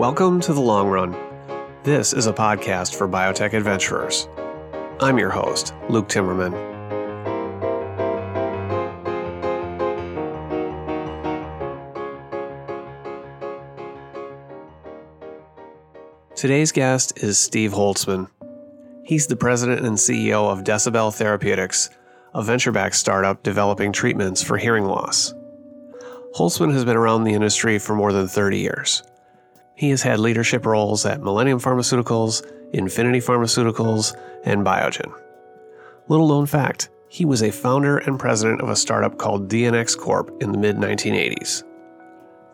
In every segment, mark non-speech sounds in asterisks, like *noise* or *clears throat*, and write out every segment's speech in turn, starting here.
Welcome to The Long Run. This is a podcast for biotech adventurers. I'm your host, Luke Timmerman. Today's guest is Steve Holtzman. He's the president and CEO of Decibel Therapeutics, a venture backed startup developing treatments for hearing loss. Holtzman has been around the industry for more than 30 years. He has had leadership roles at Millennium Pharmaceuticals, Infinity Pharmaceuticals, and Biogen. Little known fact, he was a founder and president of a startup called DNX Corp in the mid 1980s.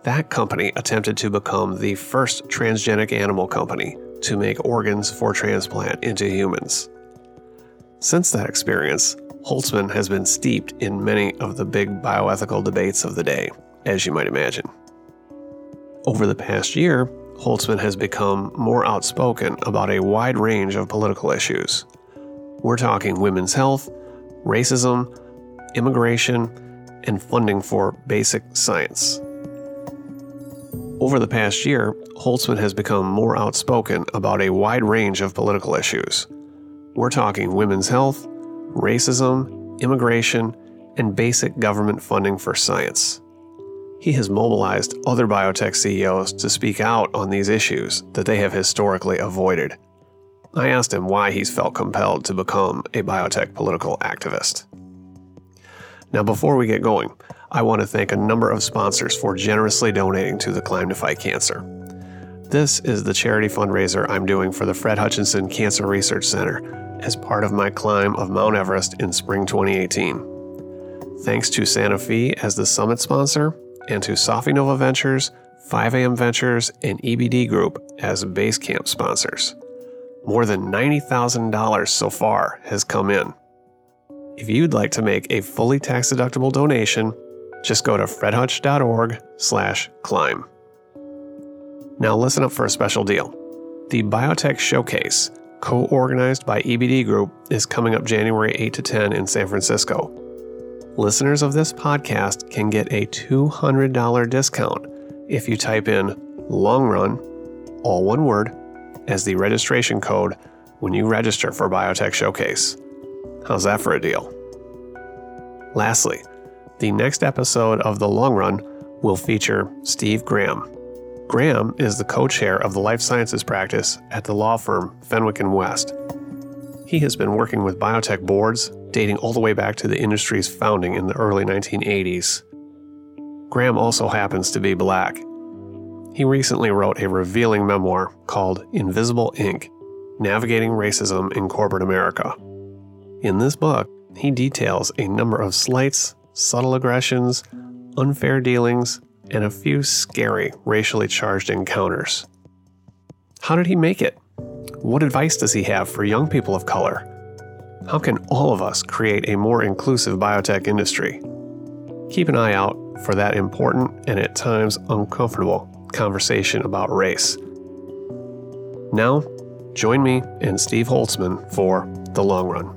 That company attempted to become the first transgenic animal company to make organs for transplant into humans. Since that experience, Holtzman has been steeped in many of the big bioethical debates of the day, as you might imagine. Over the past year, Holtzman has become more outspoken about a wide range of political issues. We're talking women's health, racism, immigration, and funding for basic science. Over the past year, Holtzman has become more outspoken about a wide range of political issues. We're talking women's health, racism, immigration, and basic government funding for science. He has mobilized other biotech CEOs to speak out on these issues that they have historically avoided. I asked him why he's felt compelled to become a biotech political activist. Now, before we get going, I want to thank a number of sponsors for generously donating to the Climb to Fight Cancer. This is the charity fundraiser I'm doing for the Fred Hutchinson Cancer Research Center as part of my climb of Mount Everest in spring 2018. Thanks to Sanofi as the summit sponsor, and to Sofinnova Ventures, 5AM Ventures, and EBD Group as base camp sponsors. More than $90,000 so far has come in. If you'd like to make a fully tax-deductible donation, just go to fredhutch.org slash climb. Now listen up for a special deal. The Biotech Showcase, co-organized by EBD Group, is coming up January 8 to 10 in San Francisco. Listeners of this podcast can get a $200 discount if you type in long run, all one word, as the registration code when you register for Biotech Showcase. How's that for a deal? Lastly, the next episode of The Long Run will feature Steve Graham. Graham is the co chair of the life sciences practice at the law firm Fenwick and West. He has been working with biotech boards dating all the way back to the industry's founding in the early 1980s. Graham also happens to be black. He recently wrote a revealing memoir called Invisible Ink Navigating Racism in Corporate America. In this book, he details a number of slights, subtle aggressions, unfair dealings, and a few scary racially charged encounters. How did he make it? What advice does he have for young people of color? How can all of us create a more inclusive biotech industry? Keep an eye out for that important and at times uncomfortable conversation about race. Now, join me and Steve Holtzman for The Long Run.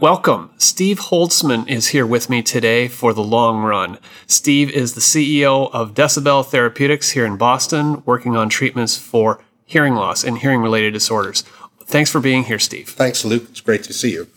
Welcome. Steve Holtzman is here with me today for the long run. Steve is the CEO of Decibel Therapeutics here in Boston, working on treatments for hearing loss and hearing related disorders. Thanks for being here, Steve. Thanks, Luke. It's great to see you.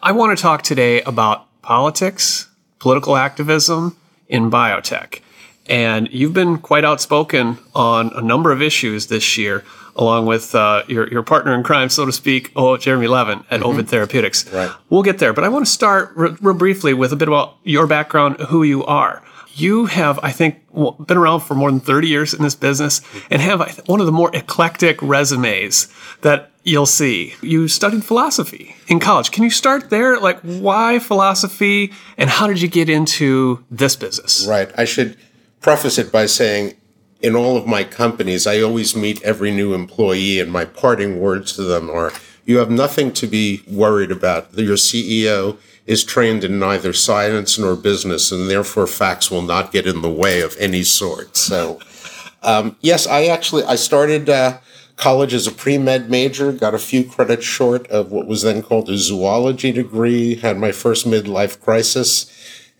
I want to talk today about politics, political activism in biotech. And you've been quite outspoken on a number of issues this year along with uh, your, your partner in crime, so to speak, oh, Jeremy Levin at mm-hmm. Ovid Therapeutics. Right. We'll get there, but I want to start re- real briefly with a bit about your background, who you are. You have, I think, been around for more than 30 years in this business and have one of the more eclectic resumes that you'll see. You studied philosophy in college. Can you start there? Like, why philosophy and how did you get into this business? Right. I should preface it by saying in all of my companies, I always meet every new employee, and my parting words to them are you have nothing to be worried about. Your CEO is trained in neither science nor business, and therefore facts will not get in the way of any sort. So, um, yes, I actually I started uh, college as a pre med major, got a few credits short of what was then called a zoology degree, had my first midlife crisis,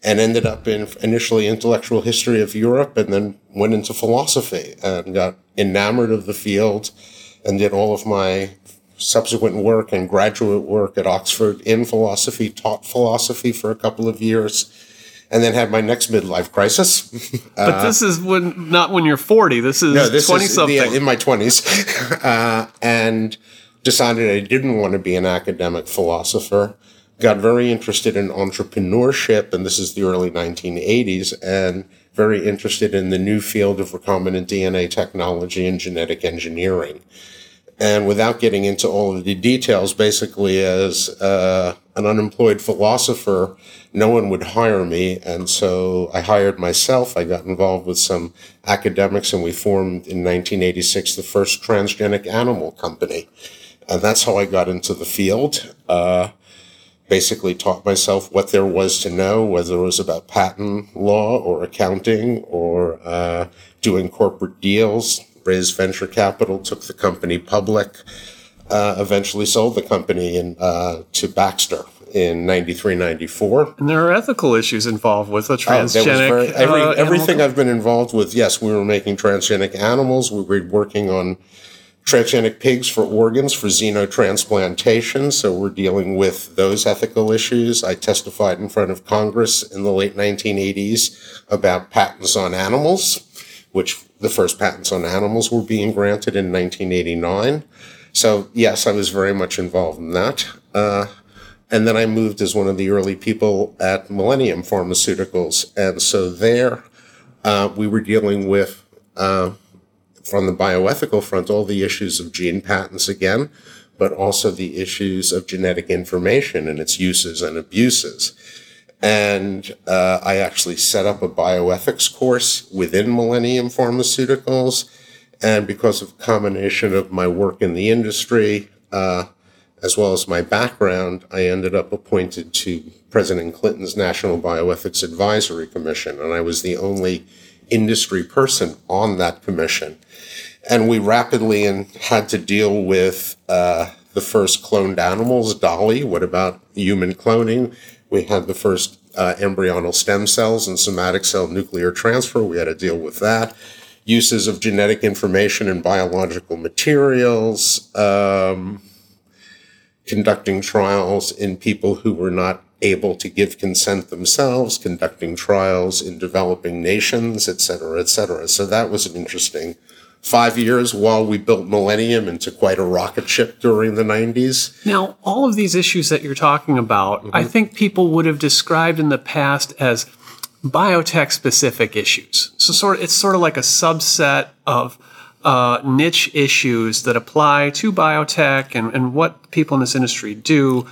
and ended up in initially intellectual history of Europe and then went into philosophy and got enamored of the field and did all of my subsequent work and graduate work at Oxford in philosophy, taught philosophy for a couple of years, and then had my next midlife crisis. *laughs* but this is when not when you're 40. This is no, this 20 is, something. Yeah, in my 20s. *laughs* uh, and decided I didn't want to be an academic philosopher. Got very interested in entrepreneurship, and this is the early 1980s, and very interested in the new field of recombinant DNA technology and genetic engineering. And without getting into all of the details, basically, as uh, an unemployed philosopher, no one would hire me. And so I hired myself. I got involved with some academics, and we formed in 1986 the first transgenic animal company. And that's how I got into the field. Uh, basically taught myself what there was to know, whether it was about patent law or accounting or uh, doing corporate deals, raised venture capital, took the company public, uh, eventually sold the company in, uh, to Baxter in 93, 94. And there are ethical issues involved with the transgenic. Oh, very, every, uh, everything I've been involved with, yes, we were making transgenic animals. We were working on transgenic pigs for organs for xenotransplantation. So we're dealing with those ethical issues. I testified in front of Congress in the late 1980s about patents on animals, which the first patents on animals were being granted in 1989. So, yes, I was very much involved in that. Uh, and then I moved as one of the early people at Millennium Pharmaceuticals. And so there, uh, we were dealing with, uh, from the bioethical front, all the issues of gene patents again, but also the issues of genetic information and its uses and abuses. And uh, I actually set up a bioethics course within Millennium Pharmaceuticals. And because of combination of my work in the industry, uh, as well as my background, I ended up appointed to President Clinton's National Bioethics Advisory Commission. And I was the only industry person on that commission. And we rapidly and had to deal with uh, the first cloned animals, Dolly. What about human cloning? We had the first uh, embryonal stem cells and somatic cell nuclear transfer. We had to deal with that. Uses of genetic information and biological materials, um, conducting trials in people who were not able to give consent themselves, conducting trials in developing nations, et cetera, et cetera. So that was an interesting five years while we built Millennium into quite a rocket ship during the 90s. Now, all of these issues that you're talking about, mm-hmm. I think people would have described in the past as biotech specific issues. So sort of, it's sort of like a subset of uh, niche issues that apply to biotech and, and what people in this industry do,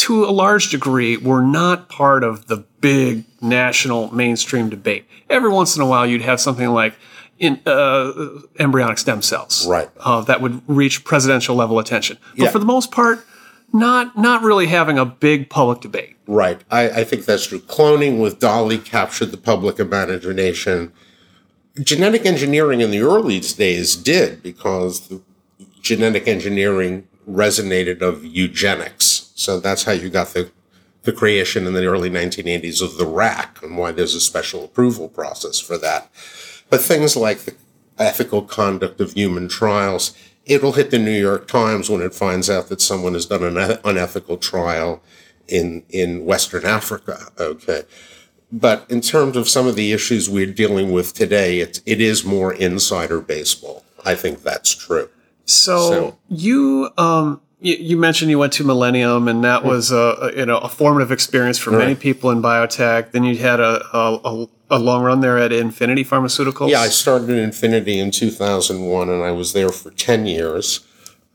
to a large degree, were not part of the big national mainstream debate. Every once in a while, you'd have something like in uh, embryonic stem cells, right? Uh, that would reach presidential level attention. But yeah. for the most part, not not really having a big public debate. Right. I, I think that's true. Cloning with Dolly captured the public imagination. Genetic engineering in the early days did because the genetic engineering resonated of eugenics. So that's how you got the the creation in the early 1980s of the RAC and why there's a special approval process for that. But things like the ethical conduct of human trials, it'll hit the New York Times when it finds out that someone has done an unethical trial in, in Western Africa. Okay. But in terms of some of the issues we're dealing with today, it, it is more insider baseball. I think that's true. So, so you, um, you, you, mentioned you went to Millennium, and that was a, a you know a formative experience for right. many people in biotech. Then you had a, a, a, long run there at Infinity Pharmaceuticals. Yeah, I started at Infinity in 2001, and I was there for 10 years,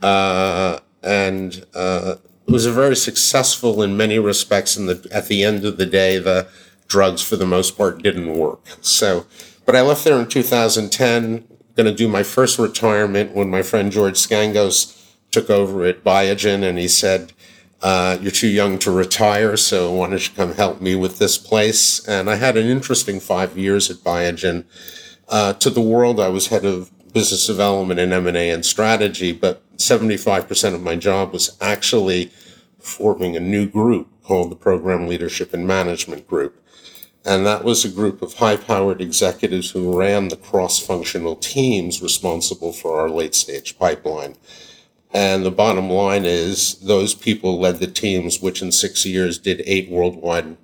uh, and uh, it was a very successful in many respects. And at the end of the day, the drugs for the most part didn't work. So, but I left there in 2010. Going to do my first retirement when my friend George Scangos took over at Biogen and he said, uh, You're too young to retire, so why don't you come help me with this place? And I had an interesting five years at Biogen. Uh, to the world, I was head of business development and M&A and strategy, but 75% of my job was actually forming a new group called the Program Leadership and Management Group. And that was a group of high powered executives who ran the cross functional teams responsible for our late stage pipeline. And the bottom line is those people led the teams, which in six years did eight worldwide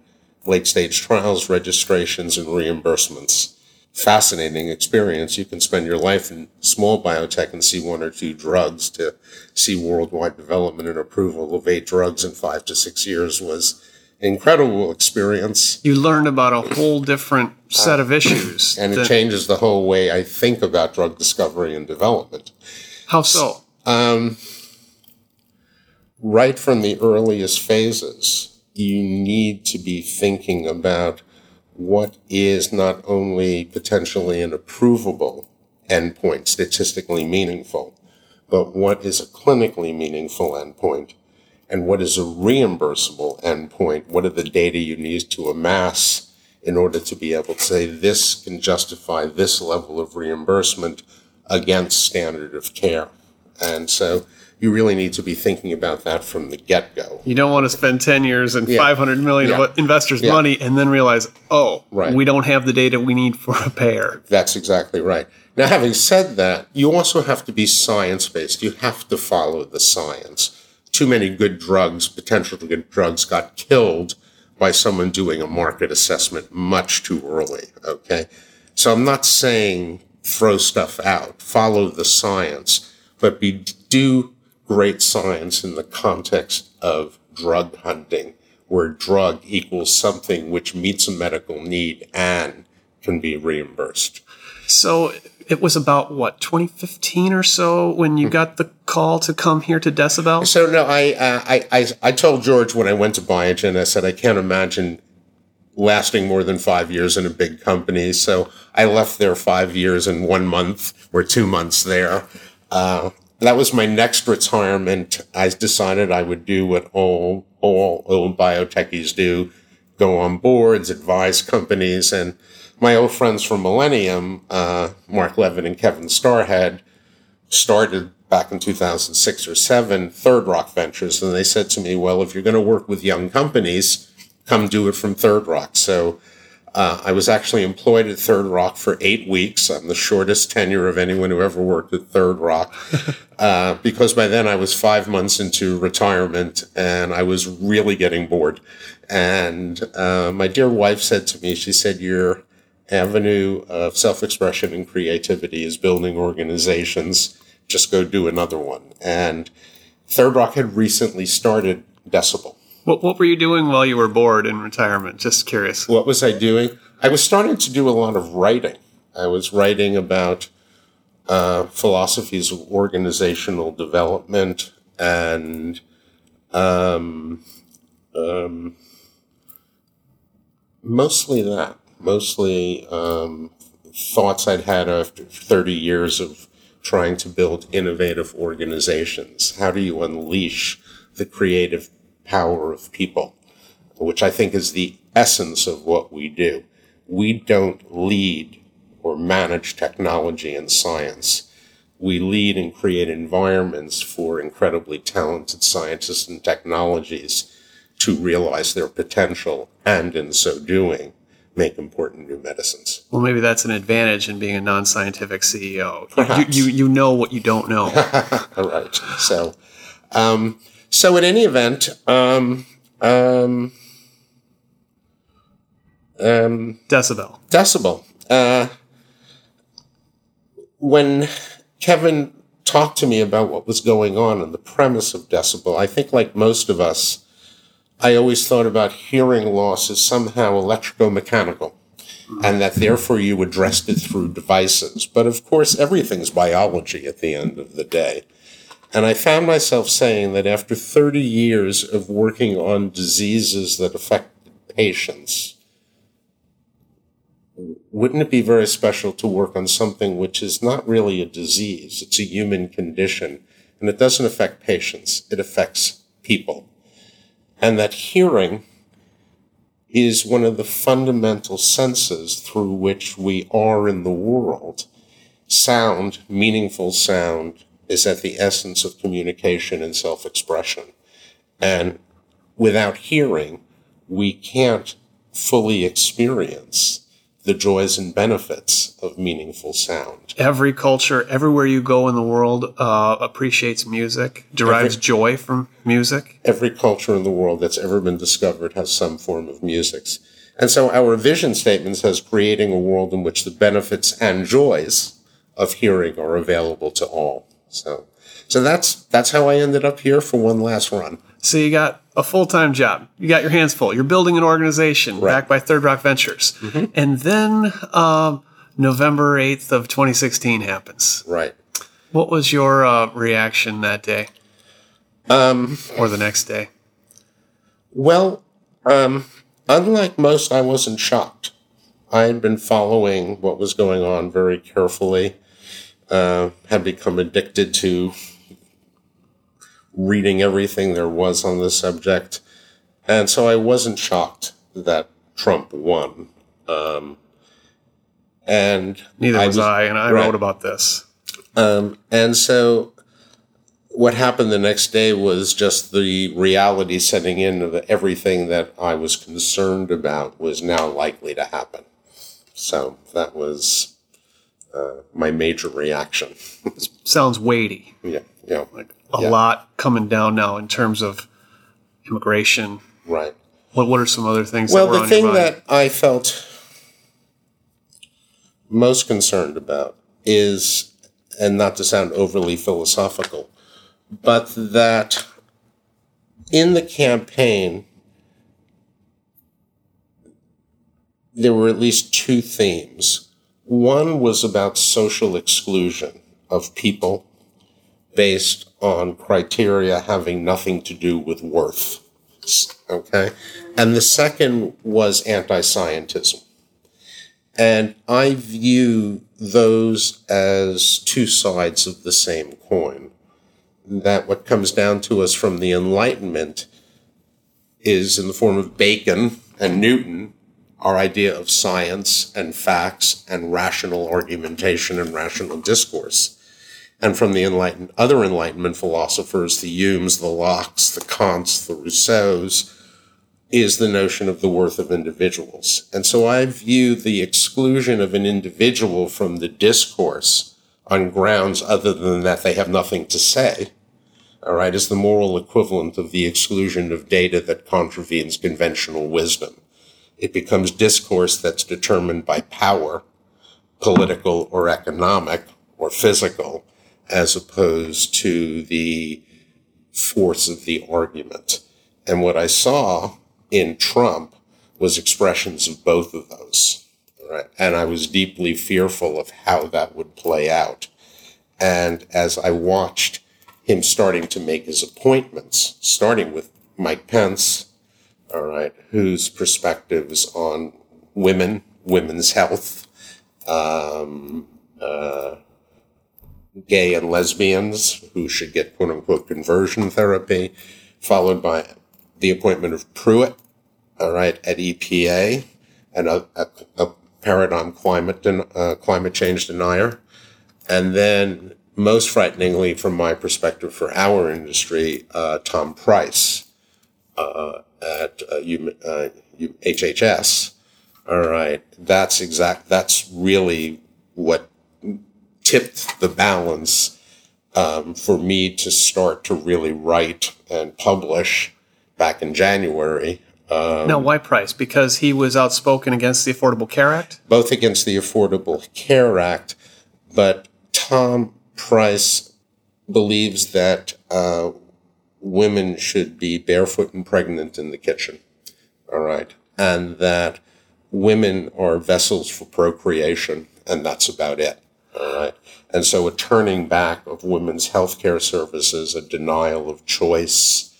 late stage trials, registrations, and reimbursements. Fascinating experience. You can spend your life in small biotech and see one or two drugs to see worldwide development and approval of eight drugs in five to six years was incredible experience. You learned about a whole different set of issues. And it changes the whole way I think about drug discovery and development. How so? Um, right from the earliest phases, you need to be thinking about what is not only potentially an approvable endpoint, statistically meaningful, but what is a clinically meaningful endpoint and what is a reimbursable endpoint? What are the data you need to amass in order to be able to say this can justify this level of reimbursement against standard of care? And so you really need to be thinking about that from the get go. You don't want to spend 10 years and yeah. 500 million yeah. of investors' yeah. money and then realize, oh, right. we don't have the data we need for a pair. That's exactly right. Now, having said that, you also have to be science based. You have to follow the science. Too many good drugs, potential good drugs, got killed by someone doing a market assessment much too early. Okay. So I'm not saying throw stuff out, follow the science but we do great science in the context of drug hunting, where drug equals something which meets a medical need and can be reimbursed. So it was about what 2015 or so when you hmm. got the call to come here to Decibel. So no, I uh, I, I I told George when I went to Biogen, I said I can't imagine lasting more than five years in a big company. So I left there five years and one month or two months there. Uh, that was my next retirement. I decided I would do what all all old biotechies do: go on boards, advise companies, and my old friends from Millennium, uh, Mark Levin and Kevin Starrhead, started back in 2006 or seven Third Rock Ventures, and they said to me, "Well, if you're going to work with young companies, come do it from Third Rock." So uh, I was actually employed at Third Rock for eight weeks. I'm the shortest tenure of anyone who ever worked at Third Rock, *laughs* uh, because by then I was five months into retirement and I was really getting bored. And uh, my dear wife said to me, she said, "Your avenue of self-expression and creativity is building organizations. Just go do another one." And Third Rock had recently started Decibel. What What were you doing while you were bored in retirement? Just curious. What was I doing? I was starting to do a lot of writing. I was writing about uh, philosophies of organizational development and um, um, mostly that. Mostly um, thoughts I'd had after 30 years of trying to build innovative organizations. How do you unleash the creative power of people, which I think is the essence of what we do. We don't lead or manage technology and science. We lead and create environments for incredibly talented scientists and technologies to realize their potential and in so doing make important new medicines. Well, maybe that's an advantage in being a non-scientific CEO. You, you, you know what you don't know. *laughs* right. So, um, so, in any event, um, um, um, Decibel. Decibel. Uh, when Kevin talked to me about what was going on and the premise of Decibel, I think, like most of us, I always thought about hearing loss as somehow electromechanical and that therefore you addressed it through devices. But of course, everything's biology at the end of the day. And I found myself saying that after 30 years of working on diseases that affect patients, wouldn't it be very special to work on something which is not really a disease? It's a human condition and it doesn't affect patients. It affects people. And that hearing is one of the fundamental senses through which we are in the world. sound, meaningful sound, is at the essence of communication and self expression. And without hearing, we can't fully experience the joys and benefits of meaningful sound. Every culture, everywhere you go in the world, uh, appreciates music, derives Every- joy from music. Every culture in the world that's ever been discovered has some form of music. And so our vision statement says creating a world in which the benefits and joys of hearing are available to all. So, so that's, that's how I ended up here for one last run. So you got a full time job. You got your hands full. You're building an organization Right. backed by Third Rock Ventures. And then um, November 8th of 2016 happens. Right. What was your uh, reaction that day Um, or the next day? Well, um, unlike most, I wasn't shocked. I had been following what was going on very carefully, uh, had become addicted to reading everything there was on the subject. And so I wasn't shocked that Trump won. Um, and Neither was, I, and I right. wrote about this. Um, and so what happened the next day was just the reality setting in of everything that I was concerned about was now likely to happen. So that was uh, my major reaction. *laughs* Sounds weighty. yeah, yeah, Like a Yeah. lot coming down now in terms of immigration. right. What What are some other things? Well, that were the thing that I felt most concerned about is, and not to sound overly philosophical, but that in the campaign, there were at least two themes. One was about social exclusion of people based on criteria having nothing to do with worth. Okay. And the second was anti scientism. And I view those as two sides of the same coin. That what comes down to us from the Enlightenment is in the form of Bacon and Newton, our idea of science and facts and rational argumentation and rational discourse. And from the enlightened, other Enlightenment philosophers, the Humes, the Lockes, the Kants, the Rousseaus, is the notion of the worth of individuals. And so I view the exclusion of an individual from the discourse on grounds other than that they have nothing to say, all right, is the moral equivalent of the exclusion of data that contravenes conventional wisdom. It becomes discourse that's determined by power, political or economic or physical, as opposed to the force of the argument. And what I saw in Trump was expressions of both of those. Right? And I was deeply fearful of how that would play out. And as I watched him starting to make his appointments, starting with Mike Pence, all right, whose perspectives on women, women's health, um, uh, gay and lesbians who should get quote unquote conversion therapy, followed by the appointment of Pruitt, all right, at EPA, and a, a, a paradigm climate den, uh, climate change denier, and then most frighteningly, from my perspective, for our industry, uh, Tom Price uh, at uh, U, uh, U, HHS. All right, that's exact. That's really what tipped the balance um, for me to start to really write and publish back in January, now, why Price? Because he was outspoken against the Affordable Care Act. both against the Affordable Care Act, but Tom Price believes that uh, women should be barefoot and pregnant in the kitchen. All right. And that women are vessels for procreation, and that's about it. All right. And so a turning back of women's healthcare services, a denial of choice,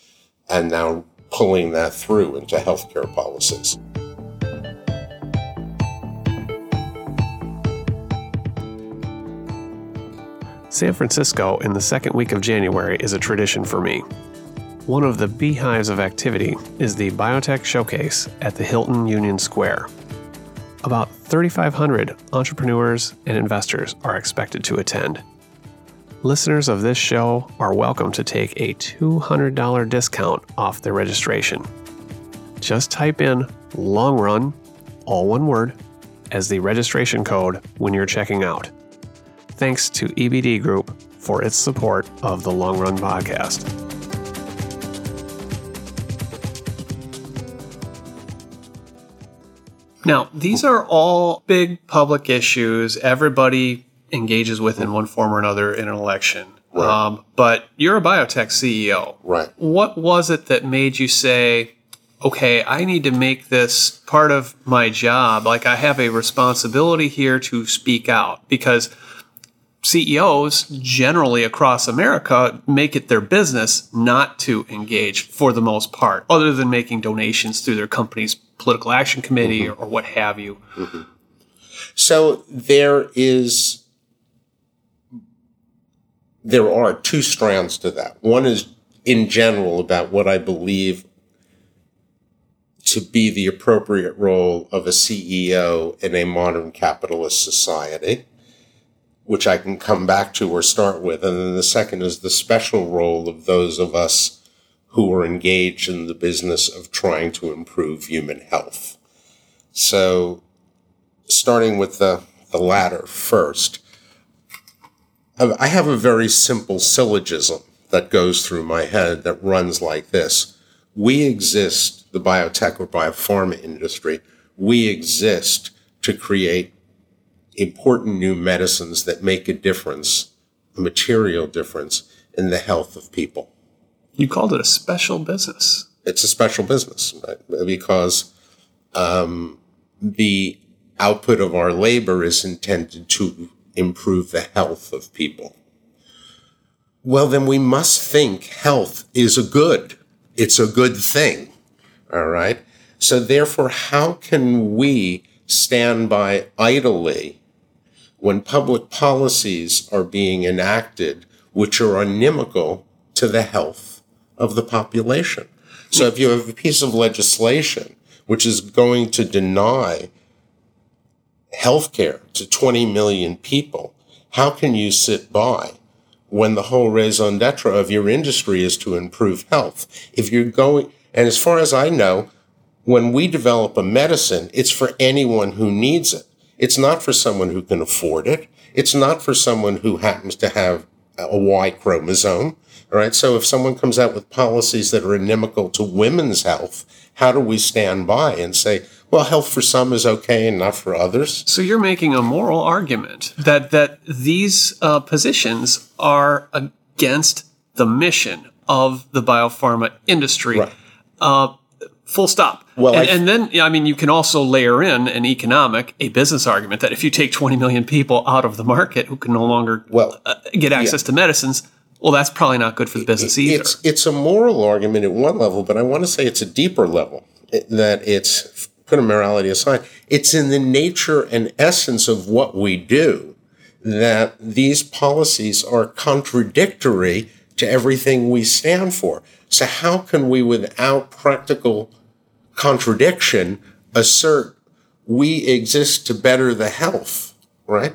and now pulling that through into healthcare policies. San Francisco in the second week of January is a tradition for me. One of the beehives of activity is the Biotech Showcase at the Hilton Union Square. About 3,500 entrepreneurs and investors are expected to attend. Listeners of this show are welcome to take a $200 discount off their registration. Just type in long run, all one word, as the registration code when you're checking out. Thanks to EBD Group for its support of the Long Run podcast. Now, these are all big public issues everybody engages with in one form or another in an election. Right. Um, but you're a biotech CEO. Right. What was it that made you say, okay, I need to make this part of my job? Like, I have a responsibility here to speak out because CEOs generally across America make it their business not to engage for the most part, other than making donations through their company's political action committee or, or what have you. Mm-hmm. So there is, there are two strands to that. One is in general about what I believe to be the appropriate role of a CEO in a modern capitalist society, which I can come back to or start with. And then the second is the special role of those of us who are engaged in the business of trying to improve human health. So starting with the, the latter first, I I have a very simple syllogism that goes through my head that runs like this. We exist, the biotech or biopharma industry, we exist to create important new medicines that make a difference, a material difference in the health of people You called it a special business. it's a special business right? because um, the output of our labor is intended to improve the health of people. Well, then we must think health is a good. It's a good thing. All right. So therefore, how can we stand by idly when public policies are being enacted which are inimical to the health of the population? So if you have a piece of legislation which is going to deny health care to 20 million people, how can you sit by when the whole raison d'etre of your industry is to improve health? If you're going, and as far as I know, when we develop a medicine, it's for anyone who needs it. It's not for someone who can afford it. It's not for someone who happens to have a Y chromosome. All right. So if someone comes out with policies that are inimical to women's health, how do we stand by and say, well, health for some is okay and not for others? So you're making a moral argument that that these uh, positions are against the mission of the biopharma industry. Right. Uh, full stop. Well, and, and then I mean, you can also layer in an economic, a business argument that if you take 20 million people out of the market who can no longer Well, uh, get access to medicines, well, that's probably not good for the business either. It's it's a moral argument at one level, but I want to say it's a deeper level. Eh, that it's put a morality aside. It's in the nature and essence of what we do that these policies are contradictory to everything we stand for. So how can we, without practical contradiction, assert we exist to better the health, right?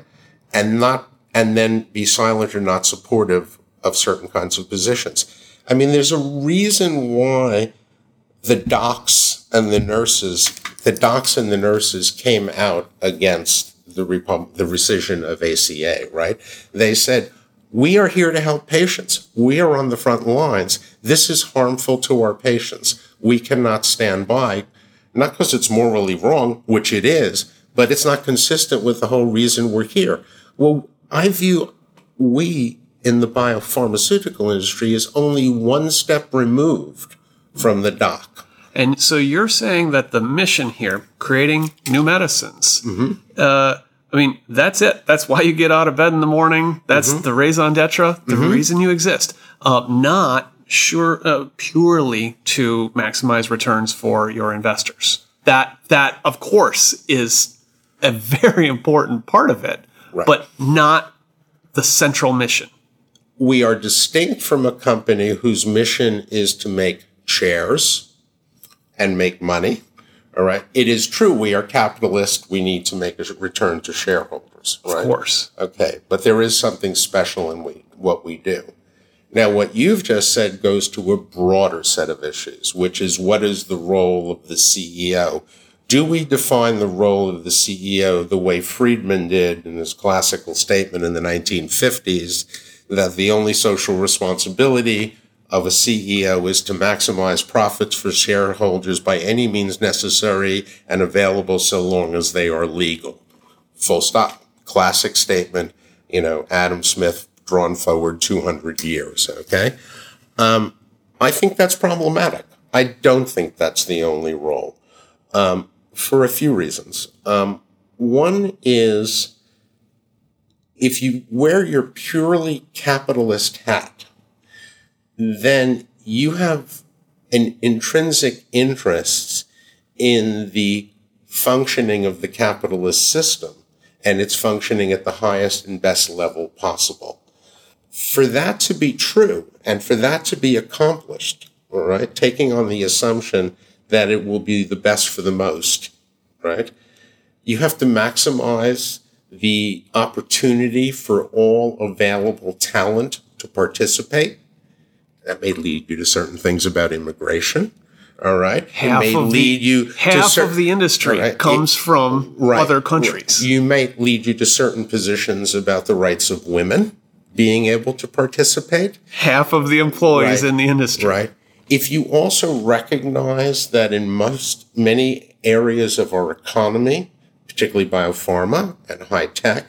And not, and then be silent or not supportive of certain kinds of positions. I mean, there's a reason why the docs and the nurses, the docs and the nurses came out against the, repub- the rescission of ACA, right? They said, we are here to help patients. We are on the front lines. This is harmful to our patients. We cannot stand by, not because it's morally wrong, which it is, but it's not consistent with the whole reason we're here. Well, I view we in the biopharmaceutical industry is only one step removed from the doc. And so you're saying that the mission here, creating new medicines, Mm-hmm. uh, I mean, that's it. That's why you get out of bed in the morning. That's Mm-hmm. the raison d'etre, the reason you exist. Uh, not sure uh, purely to maximize returns for your investors. That that of course is a *laughs* very important part of it, Right. but not the central mission. We are distinct from a company whose mission is to make chairs and make money. All right. It is true we are capitalist. We need to make a return to shareholders. Right? Of course. Okay. But there is something special in we, what we do. Now, what you've just said goes to a broader set of issues, which is what is the role of the CEO? Do we define the role of the CEO the way Friedman did in his classical statement in the 1950s that the only social responsibility of a CEO is to maximize profits for shareholders by any means necessary and available so long as they are legal? Full stop. Classic statement, you know, Adam Smith drawn forward 200 years. Okay. Um, I think that's problematic. I don't think that's the only role um, for a few reasons. Um, one is if you wear your purely capitalist hat, then you have an intrinsic interest in the functioning of the capitalist system and its functioning at the highest and best level possible for that to be true and for that to be accomplished, all right, taking on the assumption that it will be the best for the most, right? You have to maximize the opportunity for all available talent to participate. That may lead you to certain things about immigration. All right. Half it may of lead the, you half to cer- of the industry Right. comes from Right. other countries. You might lead you to certain positions about the rights of women being able to participate. half of the employees Right. in the industry. Right. If you also recognize that in most many areas of our economy, particularly biopharma and high tech,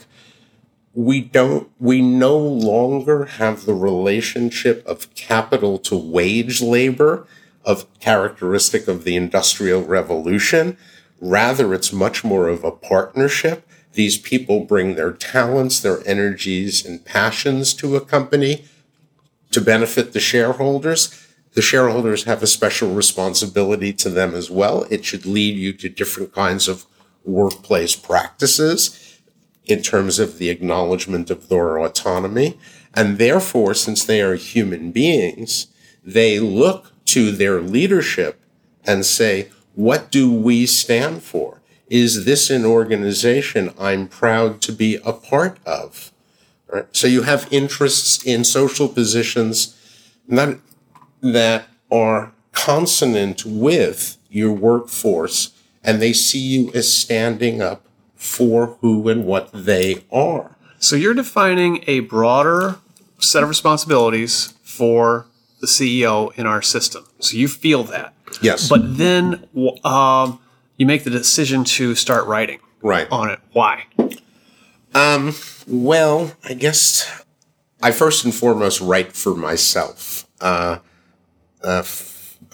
we don't we no longer have the relationship of capital to wage labor of characteristic of the industrial revolution rather it's much more of a partnership these people bring their talents their energies and passions to a company to benefit the shareholders. The shareholders have a special responsibility to them as well. It should lead you to different kinds of workplace practices in terms of the acknowledgement of their autonomy. And therefore, since they are human beings, they look to their leadership and say, what do we stand for? Is this an organization I'm proud to be a part of? Right? So you have interests in social positions that, that are consonant with your workforce, and they see you as standing up for who and what they are. So you're defining a broader set of responsibilities for the CEO in our system. So you feel that. Yes. But then um, you make the decision to start writing right. on it. Why? Well, I guess I first and foremost write for myself. Uh, f-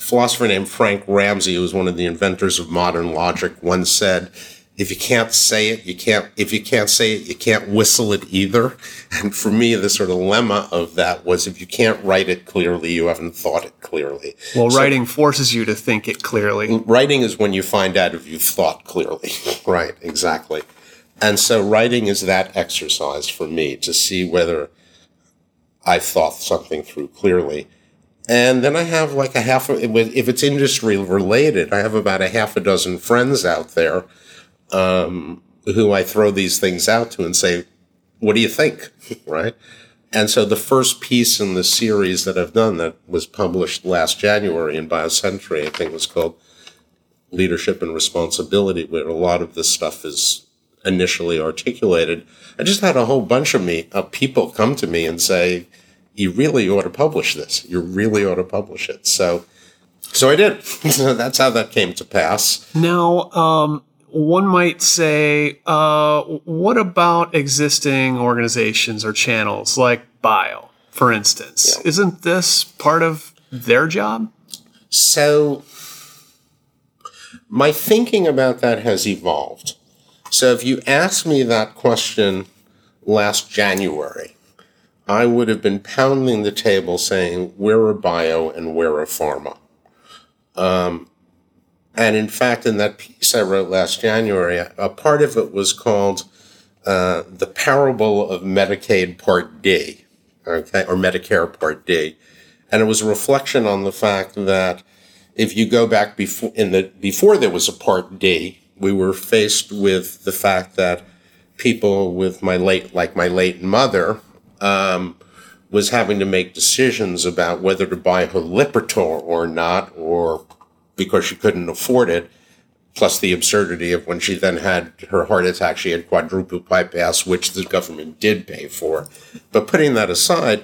philosopher named Frank Ramsey, who was one of the inventors of modern logic, once said, "If you can't say it, you can't. If you can't say it, you can't whistle it either." *laughs* And for me, the sort of lemma of that was, if you can't write it clearly, you haven't thought it clearly. Well, writing forces you to think it clearly. Writing is when you find out if you've thought clearly. *laughs* right, exactly. And so writing is that exercise for me to see whether I've thought something through clearly. And then I have like a half, if it's industry related, I have about a half a dozen friends out there um, who I throw these things out to and say, what do you think? *laughs* right? And so the first piece in the series that I've done that was published last January in BioCentury, I think was called Leadership and Responsibility, where a lot of this stuff is initially articulated. I just had a whole bunch of me of people come to me and say, "You really ought to publish this. You really ought to publish it." So, so I did. *laughs* so that's how that came to pass. Now, um, one might say, uh, what about existing organizations or channels like Bio, for instance? Yeah. Isn't this part of their job? So, my thinking about that has evolved. So, if you asked me that question last January, I would have been pounding the table saying, we're a bio and we're a pharma. Um, and in fact, in that piece I wrote last January, a part of it was called uh, The Parable of Medicaid Part D, okay, or Medicare Part D. And it was a reflection on the fact that if you go back before in the before there was a Part D, we were faced with the fact that people with my late like my late mother um, was having to make decisions about whether to buy her Lipitor or not, or because she couldn't afford it. Plus the absurdity of when she then had her heart attack, she had quadruple bypass, which the government did pay for. But putting that aside,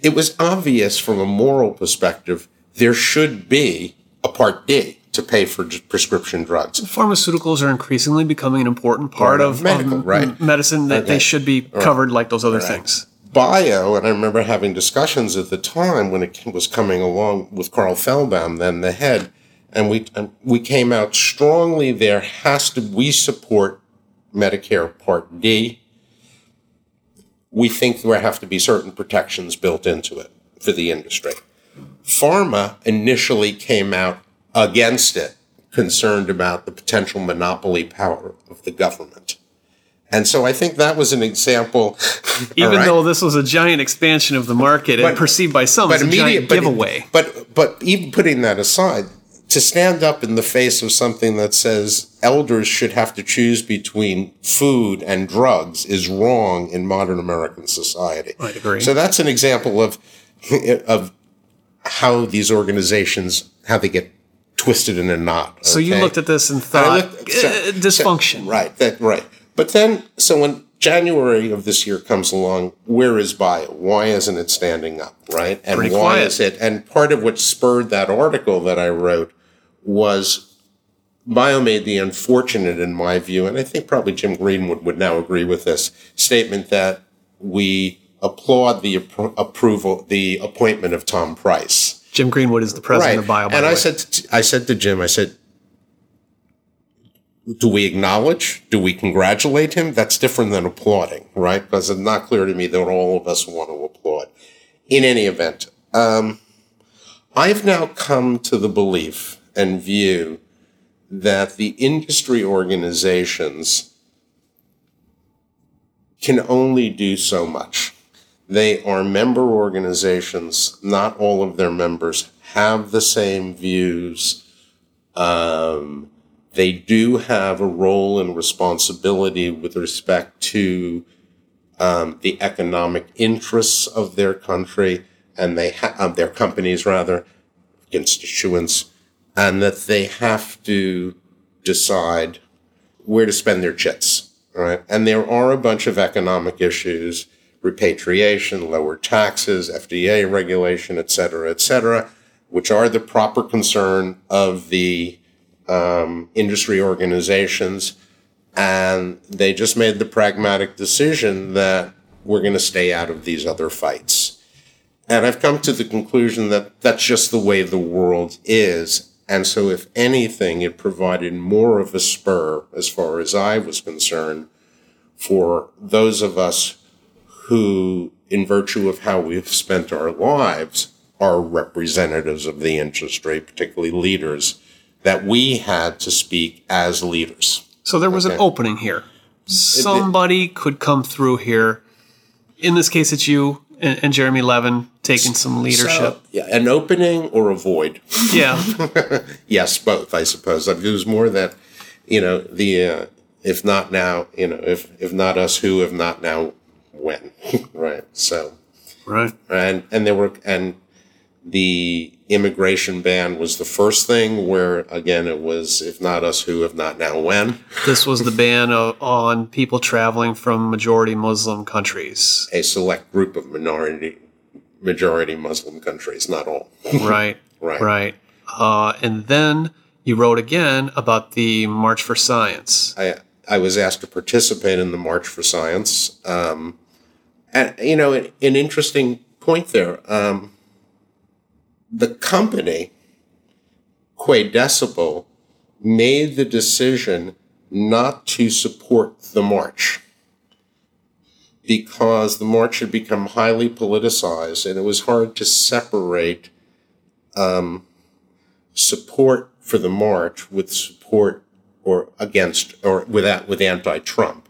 it was obvious from a moral perspective there should be a Part D to pay for prescription drugs. Pharmaceuticals are increasingly becoming an important part, of, of, medical, right. medicine that okay. they should be covered right. like those other things. Bio, and I remember having discussions at the time when it was coming along with Carl Feldbaum, then the head, and we and we came out strongly. There has to we support Medicare Part D. We think there have to be certain protections built into it for the industry. Pharma initially came out against it, concerned about the potential monopoly power of the government. And so I think that was an example. *laughs* Even right? though this was a giant expansion of the market but, and perceived by some as a giant but, giveaway. But but even putting that aside, to stand up in the face of something that says elders should have to choose between food and drugs is wrong in modern American society. I agree. So that's an example of *laughs* of how these organizations how they get twisted in a knot. Okay? So you looked at this and thought and looked, so, uh, dysfunction. So, right. That right. But then, so when January of this year comes along, where is bio? Why isn't it standing up? Right. And Pretty why quiet. is it? And part of what spurred that article that I wrote was bio made the unfortunate, in my view, and I think probably Jim Greenwood would now agree with this statement that we applaud the appro- approval, the appointment of Tom Price. Jim Greenwood is the president right. of bio. and I said, to, I said to Jim, I said, do we acknowledge? Do we congratulate him? That's different than applauding, right? Because it's not clear to me that all of us want to applaud. In any event, um, I've now come to the belief and view that the industry organizations can only do so much. They are member organizations. Not all of their members have the same views. Um, they do have a role and responsibility with respect to um, the economic interests of their country and they ha- of their companies rather constituents and that they have to decide where to spend their chits right and there are a bunch of economic issues repatriation lower taxes fda regulation et cetera et cetera which are the proper concern of the um, industry organizations, and they just made the pragmatic decision that we're going to stay out of these other fights. And I've come to the conclusion that that's just the way the world is. And so, if anything, it provided more of a spur, as far as I was concerned, for those of us who, in virtue of how we've spent our lives, are representatives of the industry, particularly leaders that we had to speak as leaders. So there was okay. an opening here. Somebody it, could come through here. In this case, it's you and, and Jeremy Levin taking some leadership. So, yeah, an opening or a void. Yeah. *laughs* yes, both. I suppose it was more that you know the uh, if not now, you know, if if not us, who? If not now, when? *laughs* right. So. Right. And and there were and the immigration ban was the first thing where again it was if not us who if not now when this was the ban of, on people traveling from majority muslim countries a select group of minority majority muslim countries not all *laughs* right right right uh, and then you wrote again about the march for science i i was asked to participate in the march for science um, and you know an, an interesting point there um, the company, qua Decibel, made the decision not to support the march because the march had become highly politicized and it was hard to separate um, support for the march with support or against or without with anti-Trump.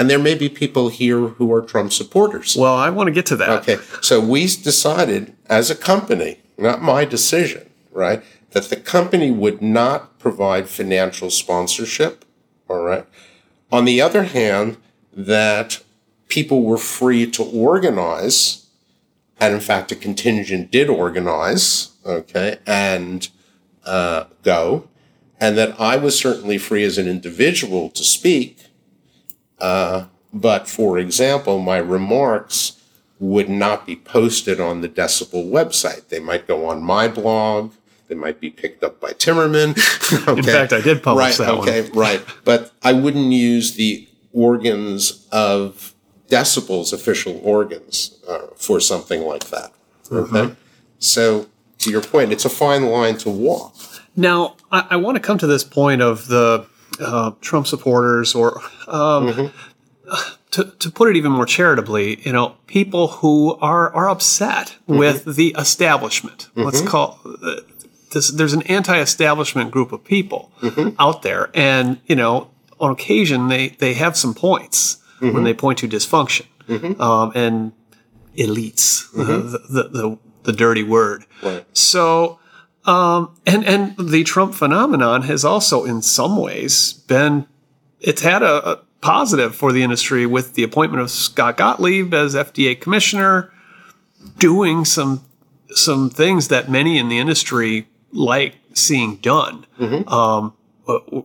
And there may be people here who are Trump supporters. Well, I want to get to that. Okay. So we decided as a company not my decision, right? that the company would not provide financial sponsorship. All right. On the other hand, that people were free to organize, and in fact, a contingent did organize, okay, and uh, go, and that I was certainly free as an individual to speak. Uh, but for example, my remarks would not be posted on the Decibel website. They might go on my blog. They might be picked up by Timmerman. *laughs* okay. In fact, I did publish right, that okay, one. right. But I wouldn't use the organs of Decibel's official organs uh, for something like that. Okay. Mm-hmm. So, to your point, it's a fine line to walk. Now, I, I want to come to this point of the uh, Trump supporters, or um, mm-hmm. to, to put it even more charitably, you know, people who are are upset mm-hmm. with the establishment. Let's mm-hmm. call uh, this. There's an anti-establishment group of people mm-hmm. out there, and you know, on occasion they they have some points when mm-hmm. they point to dysfunction um, and elites, uh, the, the, the the dirty word. Right. So um, and and the Trump phenomenon has also, in some ways, been it's had a, a, positive for the industry with the appointment of Scott Gottlieb as FDA commissioner, doing some some things that many in the industry like seeing done. Mm-hmm. Um,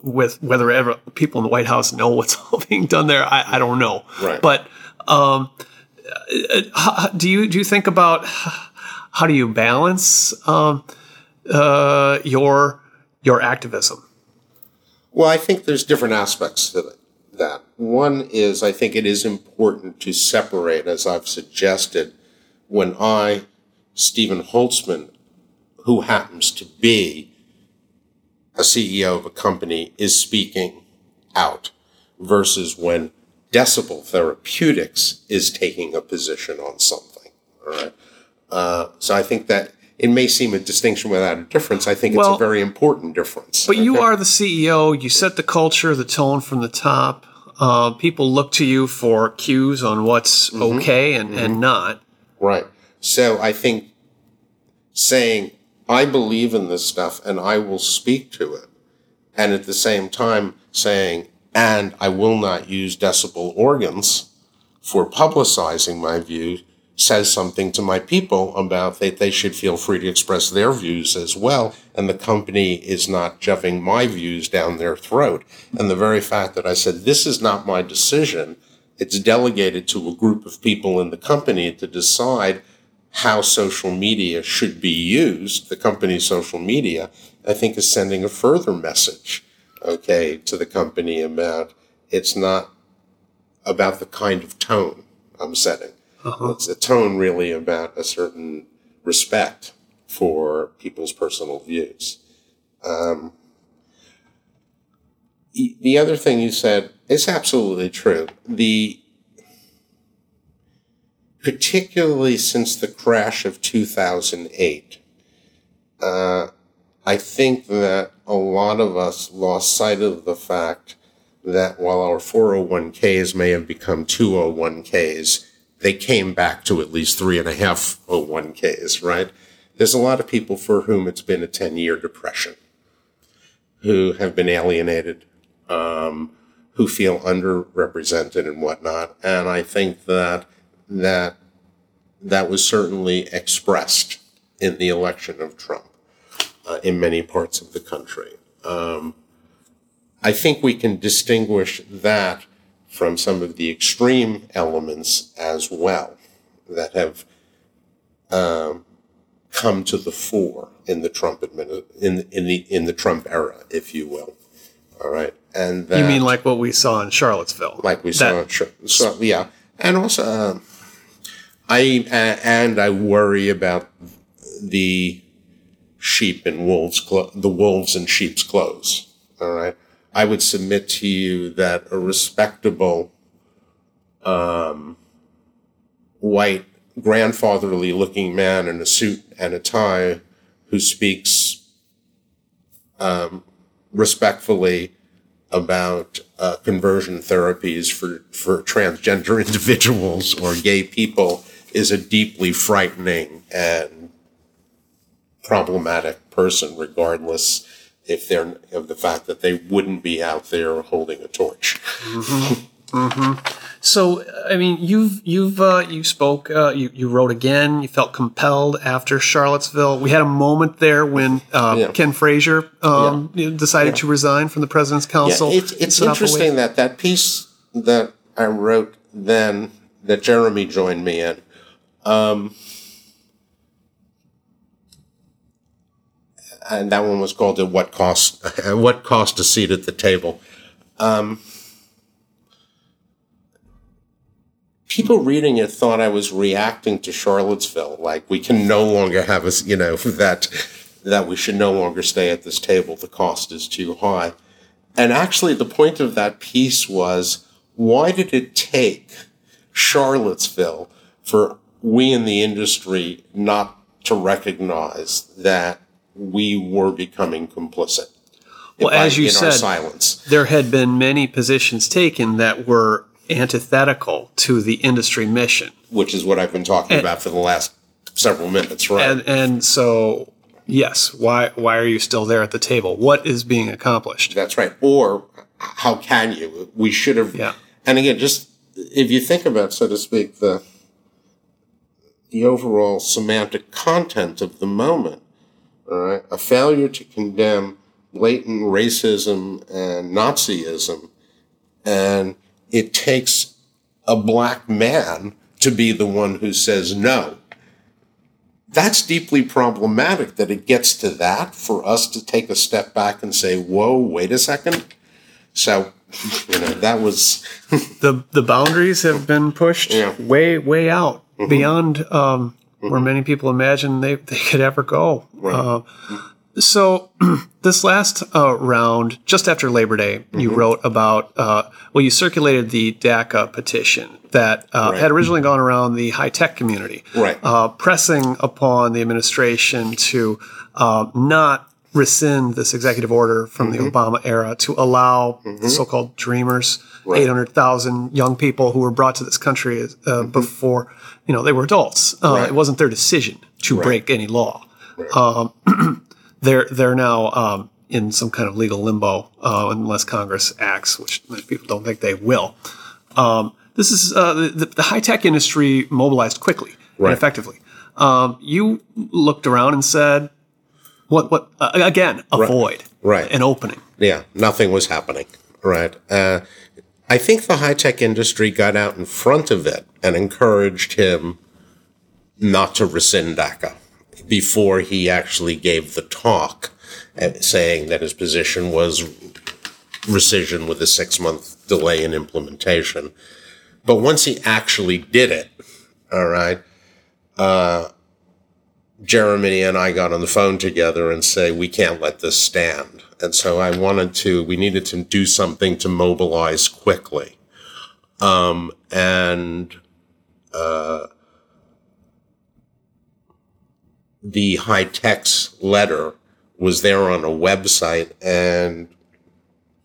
with whether ever people in the White House know *laughs* what's all being done there, I, I don't know. Right. But um, uh, do you do you think about how do you balance? Um, uh, your your activism? Well, I think there's different aspects to that. One is I think it is important to separate, as I've suggested, when I, Stephen Holtzman, who happens to be a CEO of a company, is speaking out versus when Decibel Therapeutics is taking a position on something. All right. Uh, so I think that it may seem a distinction without a difference. I think well, it's a very important difference. But okay? you are the CEO. You set the culture, the tone from the top. Uh, people look to you for cues on what's mm-hmm. okay and, mm-hmm. and not. Right. So I think saying, I believe in this stuff and I will speak to it, and at the same time saying, and I will not use Decibel organs for publicizing my views says something to my people about that they should feel free to express their views as well. And the company is not shoving my views down their throat. And the very fact that I said, this is not my decision, it's delegated to a group of people in the company to decide how social media should be used, the company's social media, I think is sending a further message, okay, to the company about it's not about the kind of tone I'm setting. Uh-huh. It's a tone really about a certain respect for people's personal views. Um, the other thing you said is absolutely true. The particularly since the crash of 2008, uh, I think that a lot of us lost sight of the fact that while our 401ks may have become 201ks, they came back to at least three and a half 01ks, right? There's a lot of people for whom it's been a 10 year depression, who have been alienated, um, who feel underrepresented and whatnot. And I think that that that was certainly expressed in the election of Trump uh, in many parts of the country. Um, I think we can distinguish that from some of the extreme elements as well that have um, come to the fore in the Trump admin- in in the in the Trump era, if you will. All right, and that, you mean like what we saw in Charlottesville, like we saw, in so, yeah, and also uh, I uh, and I worry about the sheep and wolves, clo- the wolves in sheep's clothes. All right, I would submit to you that a respectable, um, white, grandfatherly looking man in a suit and a tie who speaks um, respectfully about uh, conversion therapies for, for transgender *laughs* individuals or gay people is a deeply frightening and problematic person, regardless if they're of the fact that they wouldn't be out there holding a torch. So, I mean, you've you've uh, you spoke, uh, you you wrote again. You felt compelled after Charlottesville. We had a moment there when uh, Yeah. Ken Frazier um, know, decided to resign from the president's council. Yeah, it's it's Set off a wave. interesting that that piece that I wrote then that Jeremy joined me in. Um, and that one was called "At What Cost? *laughs* What Cost a Seat at the Table?" Um, people reading it thought I was reacting to Charlottesville, like we can no longer have us, you know, *laughs* that that we should no longer stay at this table. The cost is too high. And actually, the point of that piece was why did it take Charlottesville for we in the industry not to recognize that we were becoming complicit? Well, by- as you in said, silence. there had been many positions taken that were antithetical to the industry mission, which is what I've been talking about for the last several minutes, right? and and so yes, why why are you still there at the table? What is being accomplished? That's right. Or how can you? We should have. Yeah. And again, just if you think about, so to speak, the the overall semantic content of the moment, all right, a failure to condemn blatant racism and Nazism, and it takes a black man to be the one who says no. That's deeply problematic that it gets to that for us to take a step back and say, whoa, wait a second. So, *laughs* you know, that was, *laughs* the the boundaries have been pushed Yeah. Mm-hmm. way way out beyond um, where many people imagine they, they could ever go. Uh, so *clears throat* this last uh, round, just after Labor Day, you Mm-hmm. wrote about uh, well, you circulated the DACA petition that uh, Right. had originally gone around the high tech community, Right. Uh, pressing upon the administration to uh, not rescind this executive order from Mm-hmm. the Obama era to allow the so-called dreamers, Right. 800,000 young people who were brought to this country uh, before, you know, they were adults. Uh. Right. It wasn't their decision to break any law. Um, *clears throat* they're they're now um, in some kind of legal limbo uh, unless Congress acts, which many people don't think they will. Um, this is uh, the, the high tech industry mobilized quickly Right. and effectively. Um, you looked around and said, "What? What? Uh, again, a void, Right. An opening." yeah, nothing was happening, right? I think the high tech industry got out in front of it and encouraged him not to rescind DACA before he actually gave the talk uh, saying that his position was rescission with a six month delay in implementation. But once he actually did it, all right, uh, Jeremy and I got on the phone together and say, we can't let this stand. And so I wanted to, we needed to do something to mobilize quickly. Um, and, uh, the high tech's letter was there on a website. And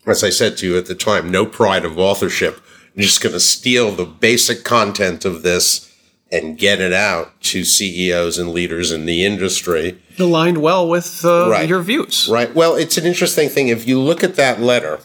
as I said to you at the time, no pride of authorship. I'm just going to steal the basic content of this and get it out to CEOs and leaders in the industry. Aligned well with uh, Right. your views. Right. Well, it's an interesting thing. If you look at that letter,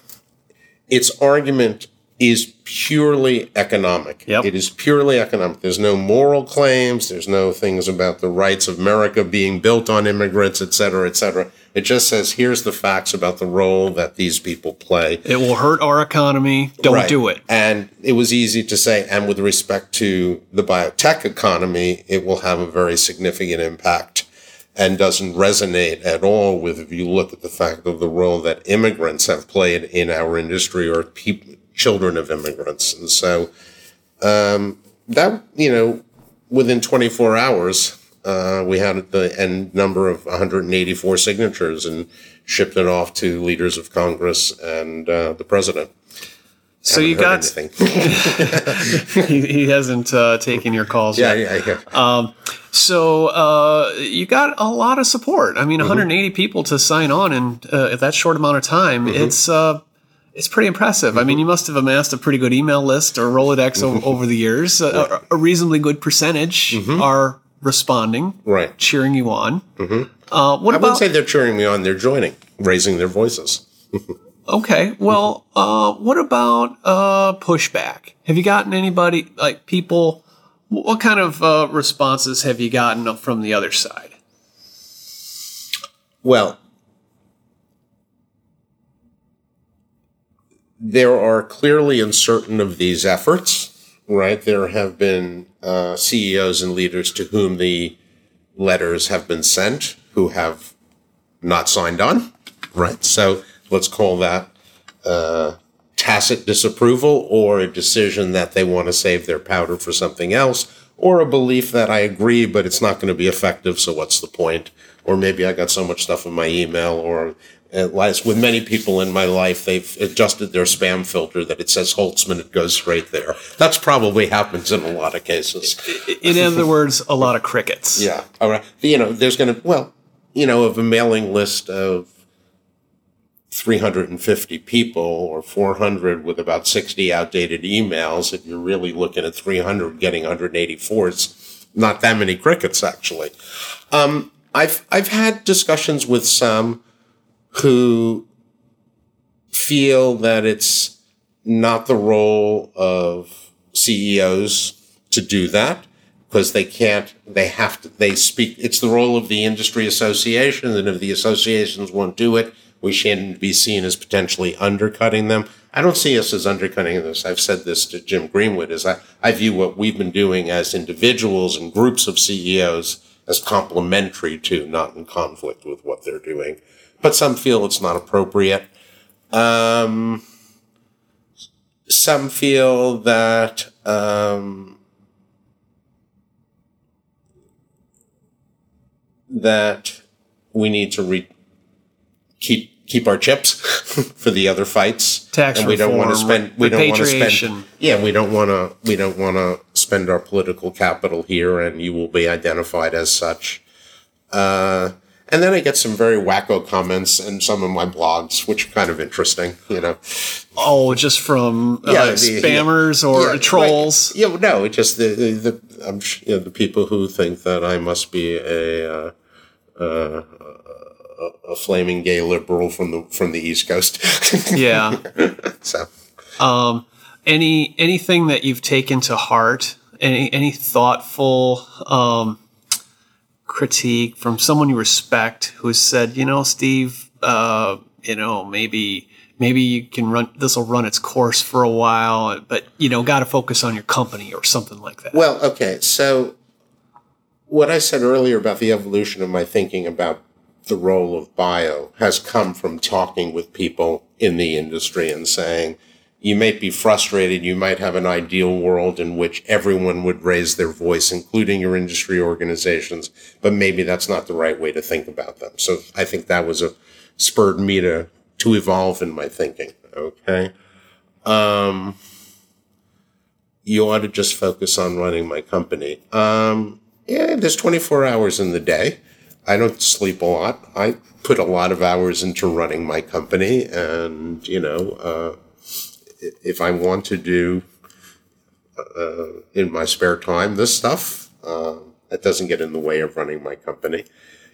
its argument is purely economic. Yep. It is purely economic. There's no moral claims. There's no things about the rights of America being built on immigrants, et cetera, et cetera. It just says, here's the facts about the role that these people play. It will hurt our economy. Don't Right. do it. And it was easy to say, and with respect to the biotech economy, it will have a very significant impact and doesn't resonate at all with if you look at the fact of the role that immigrants have played in our industry or people, children of immigrants. And so um, that, you know, within 24 hours, uh, we had the end number of 184 signatures and shipped it off to leaders of Congress and uh, the president. So you got *laughs* he, he hasn't uh, taken your calls yeah, yet. yeah, yeah. So uh, you got a lot of support. I mean, Mm-hmm. 180 people to sign on in uh, that short amount of time. Mm-hmm. It's uh, it's pretty impressive. I mean, you must have amassed a pretty good email list or Rolodex Mm-hmm. o- over the years. A, a reasonably good percentage are responding, Right. cheering you on. Uh, what I about? wouldn't say they're cheering me on; they're joining, raising their voices. *laughs* okay, well, uh, what about uh, pushback? Have you gotten anybody like people? What kind of uh, responses have you gotten from the other side? Well, there are clearly in certain of these efforts, right? There have been uh, CEOs and leaders to whom the letters have been sent who have not signed on, right? So let's call that uh, tacit disapproval or a decision that they want to save their powder for something else or a belief that I agree, but it's not going to be effective. So what's the point? Or maybe I got so much stuff in my email or as with many people in my life, they've adjusted their spam filter that it says Holtzman, it goes straight there. That's probably happens in a lot of cases. In *laughs* other words, a lot of crickets. Yeah. All right. You know, there's going to, well, you know, of a mailing list of 350 people or 400 with about 60 outdated emails, if you're really looking at 300 getting 184, it's not that many crickets, actually. Um, I've, I've had discussions with some who feel that it's not the role of CEOs to do that because they can't, they have to, they speak, it's the role of the industry association. And if the associations won't do it, we shouldn't be seen as potentially undercutting them. I don't see us as undercutting this. I've said this to Jim Greenwood is I, I view what we've been doing as individuals and groups of CEOs as complementary to, not in conflict with what they're doing but some feel it's not appropriate. Um, some feel that um, that we need to re- keep keep our chips *laughs* for the other fights, Tax and we don't want to reform, spend. We don't want to spend. Yeah, we don't want to. We don't want to spend our political capital here, and you will be identified as such. Uh, and then I get some very wacko comments in some of my blogs, which are kind of interesting, you know. Oh, just from uh, Yeah, the- spammers or Yeah, trolls. right. Yeah, no, just the the, the you know, the people who think that I must be a uh, uh, a, a flaming gay liberal from the from the East Coast. *laughs* Yeah. so Um, any anything that you've taken to heart? Any any thoughtful um, critique from someone you respect who has said, you know, Steve, uh, you know, maybe maybe you can run this will run its course for a while, but you know, got to focus on your company or something like that. Well, okay. So, what I said earlier about the evolution of my thinking about the role of bio has come from talking with people in the industry and saying, you might be frustrated. You might have an ideal world in which everyone would raise their voice, including your industry organizations, but maybe that's not the right way to think about them. So I think that was a spurred me to, to evolve in my thinking. Okay. Um, you ought to just focus on running my company. Um, yeah, there's 24 hours in the day. I don't sleep a lot. I put a lot of hours into running my company, and you know, uh, if I want to do uh, in my spare time this stuff, uh, that doesn't get in the way of running my company.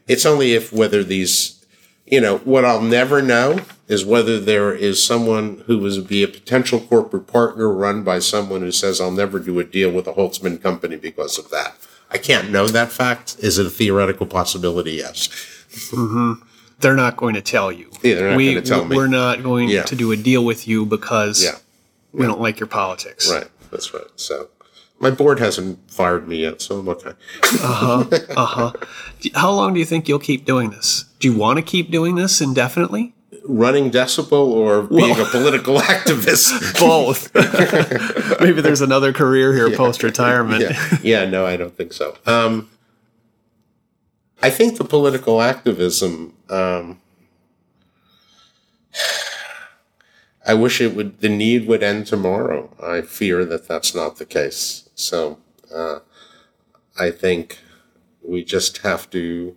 It's only if whether these, you know, what I'll never know is whether there is someone who would be a potential corporate partner run by someone who says, I'll never do a deal with a Holtzman company because of that. I can't know that fact. Is it a theoretical possibility? Yes. They're not going to tell you. Yeah, they're not we, gonna tell me. We're not going Yeah. to do a deal with you because Yeah. we don't like your politics. Right. That's right. So my board hasn't fired me yet, so I'm okay. *laughs* Uh huh. Uh huh. How long do you think you'll keep doing this? Do you want to keep doing this indefinitely? Running Decibel or being a political *laughs* activist? Both. *laughs* Maybe there's another career here post retirement. yeah. yeah, no, I don't think so. Um, I think the political activism. Um, I wish it would. The need would end tomorrow. I fear that that's not the case. So, uh, I think we just have to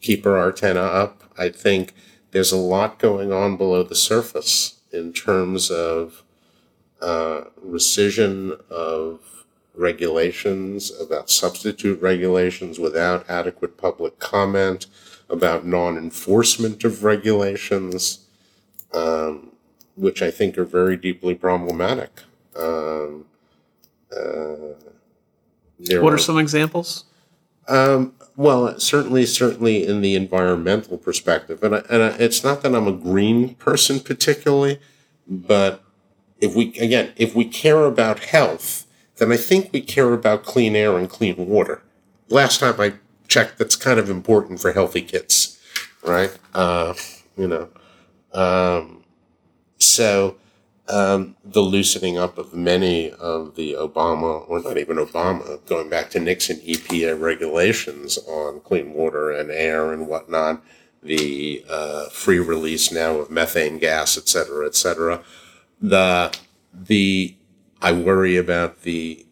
keep our antenna up. I think there's a lot going on below the surface in terms of uh, rescission of regulations, about substitute regulations without adequate public comment, about non enforcement of regulations, um, which I think are very deeply problematic. Um, uh, What are some examples? um, well, certainly, certainly in the environmental perspective, and I, and I, it's not that I'm a green person particularly, but if we again, if we care about health, then I think we care about clean air and clean water. Last time I checked, that's kind of important for healthy kids, right? Uh, you know, um, so um, the loosening up of many of the Obama, or not even Obama, going back to Nixon EPA regulations on clean water and air and whatnot, the uh, free release now of methane gas, et cetera, et cetera. The the I worry about the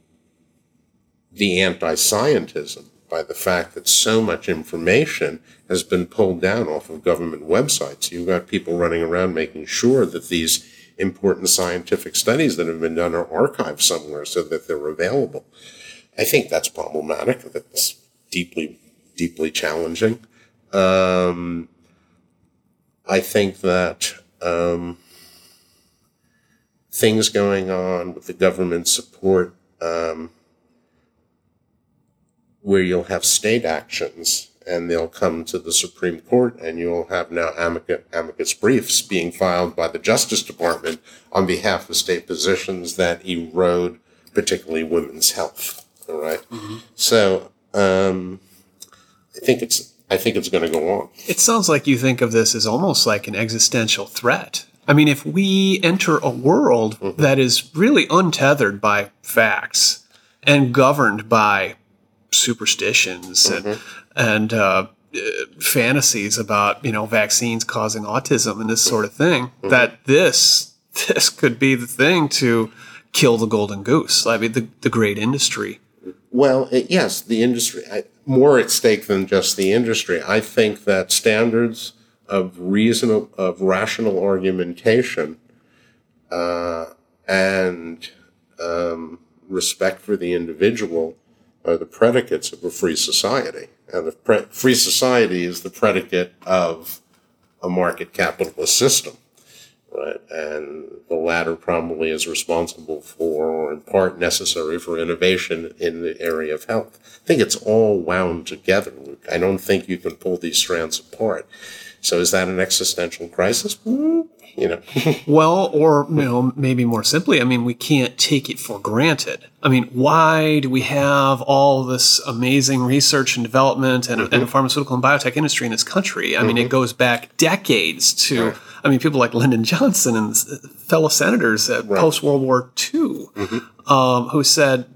the anti-scientism by the fact that so much information has been pulled down off of government websites. You've got people running around making sure that these important scientific studies that have been done are archived somewhere so that they're available. I think that's problematic. That's deeply, deeply challenging. Um, I think that um, things going on with the government support um, where you'll have state actions and they'll come to the Supreme Court, and you'll have now amicus, amicus briefs being filed by the Justice Department on behalf of state positions that erode particularly women's health. All right? Mm-hmm. So um, I think it's I think it's going to go on. It sounds like you think of this as almost like an existential threat. I mean, if we enter a world that is really untethered by facts and governed by superstitions and and uh, uh, fantasies about you know vaccines causing autism and this sort of thing, that this *laughs* this could be the thing to kill the golden goose. I mean, the the great industry. Well, it, yes, the industry, I, more at stake than just the industry. I think that standards of reasonable, of rational argumentation, uh, and um, respect for the individual are the predicates of a free society. And the pre- free society is the predicate of a market capitalist system right? And the latter probably is responsible for, or in part necessary for innovation in the area of health. I think it's all wound together, Luke. I don't think you can pull these strands apart. So is that an existential crisis? Mm, You know, *laughs* Well, or you know, maybe more simply, I mean, we can't take it for granted. I mean, why do we have all this amazing research and development and, and pharmaceutical and biotech industry in this country? I mean, it goes back decades to, I mean, people like Lyndon Johnson and fellow senators at post World War II, um, who said,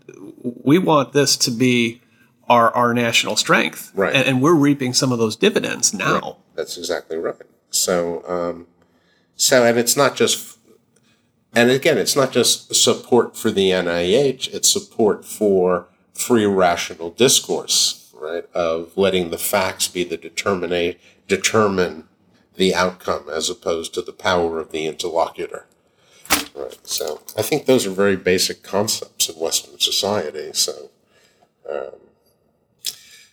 "We want this to be our our national strength, Right. And, and we're reaping some of those dividends now." That's exactly right. So, um, so, and it's not just, and again, it's not just support for the NIH, it's support for free rational discourse, right? Of letting the facts be the determinate, determine the outcome as opposed to the power of the interlocutor. Right. So I think those are very basic concepts in Western society. So, um,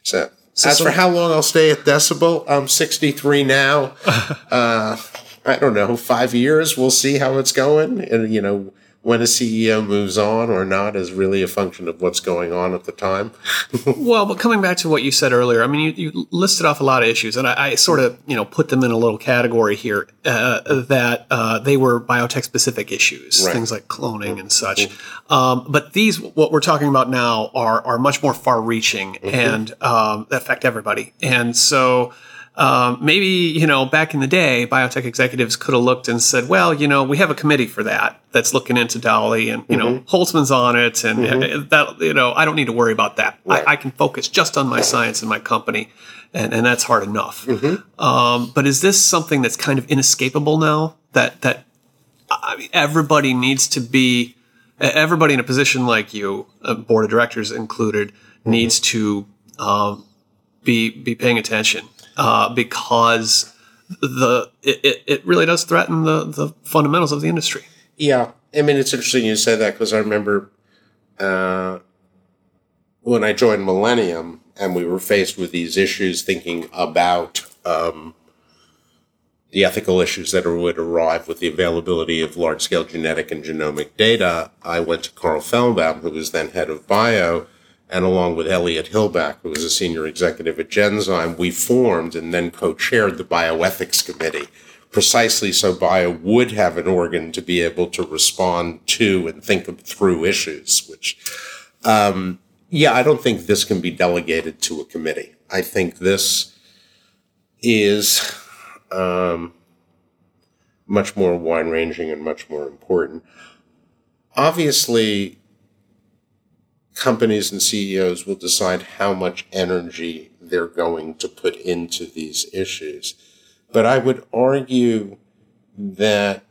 so, as so- for how long I'll stay at Decibel, I'm 63 now. *laughs* uh, I don't know, five years. We'll see how it's going. And, you know, when a CEO moves on or not is really a function of what's going on at the time. *laughs* Well, but coming back to what you said earlier, I mean, you, you listed off a lot of issues, and I, I sort of, you know, put them in a little category here uh, that uh, they were biotech specific issues, Right. things like cloning and such. Um, but these, what we're talking about now, are are much more far reaching and um, affect everybody. And so. Um, maybe you know back in the day, biotech executives could have looked and said, "Well, you know, we have a committee for that that's looking into Dolly, and you know, Holtzman's on it, and uh, that you know, I don't need to worry about that. Right. I, I can focus just on my science and my company, and, and that's hard enough. Um, but is this something that's kind of inescapable now? That that I mean, everybody needs to be everybody in a position like you, a board of directors included, needs to um, be be paying attention uh, because the it, it, really does threaten the the fundamentals of the industry. Yeah, I mean it's interesting you say that because I remember uh, when I joined Millennium and we were faced with these issues, thinking about um, the ethical issues that would arrive with the availability of large scale genetic and genomic data, I went to Carl Feldbaum, who was then head of bio, and along with Elliott Hillback, who was a senior executive at Genzyme, we formed and then co chaired the bioethics committee precisely so bio would have an organ to be able to respond to and think through issues, which, um, yeah, I don't think this can be delegated to a committee. I think this is um, much more wide ranging and much more important. Obviously, companies and CEOs will decide how much energy they're going to put into these issues. But I would argue that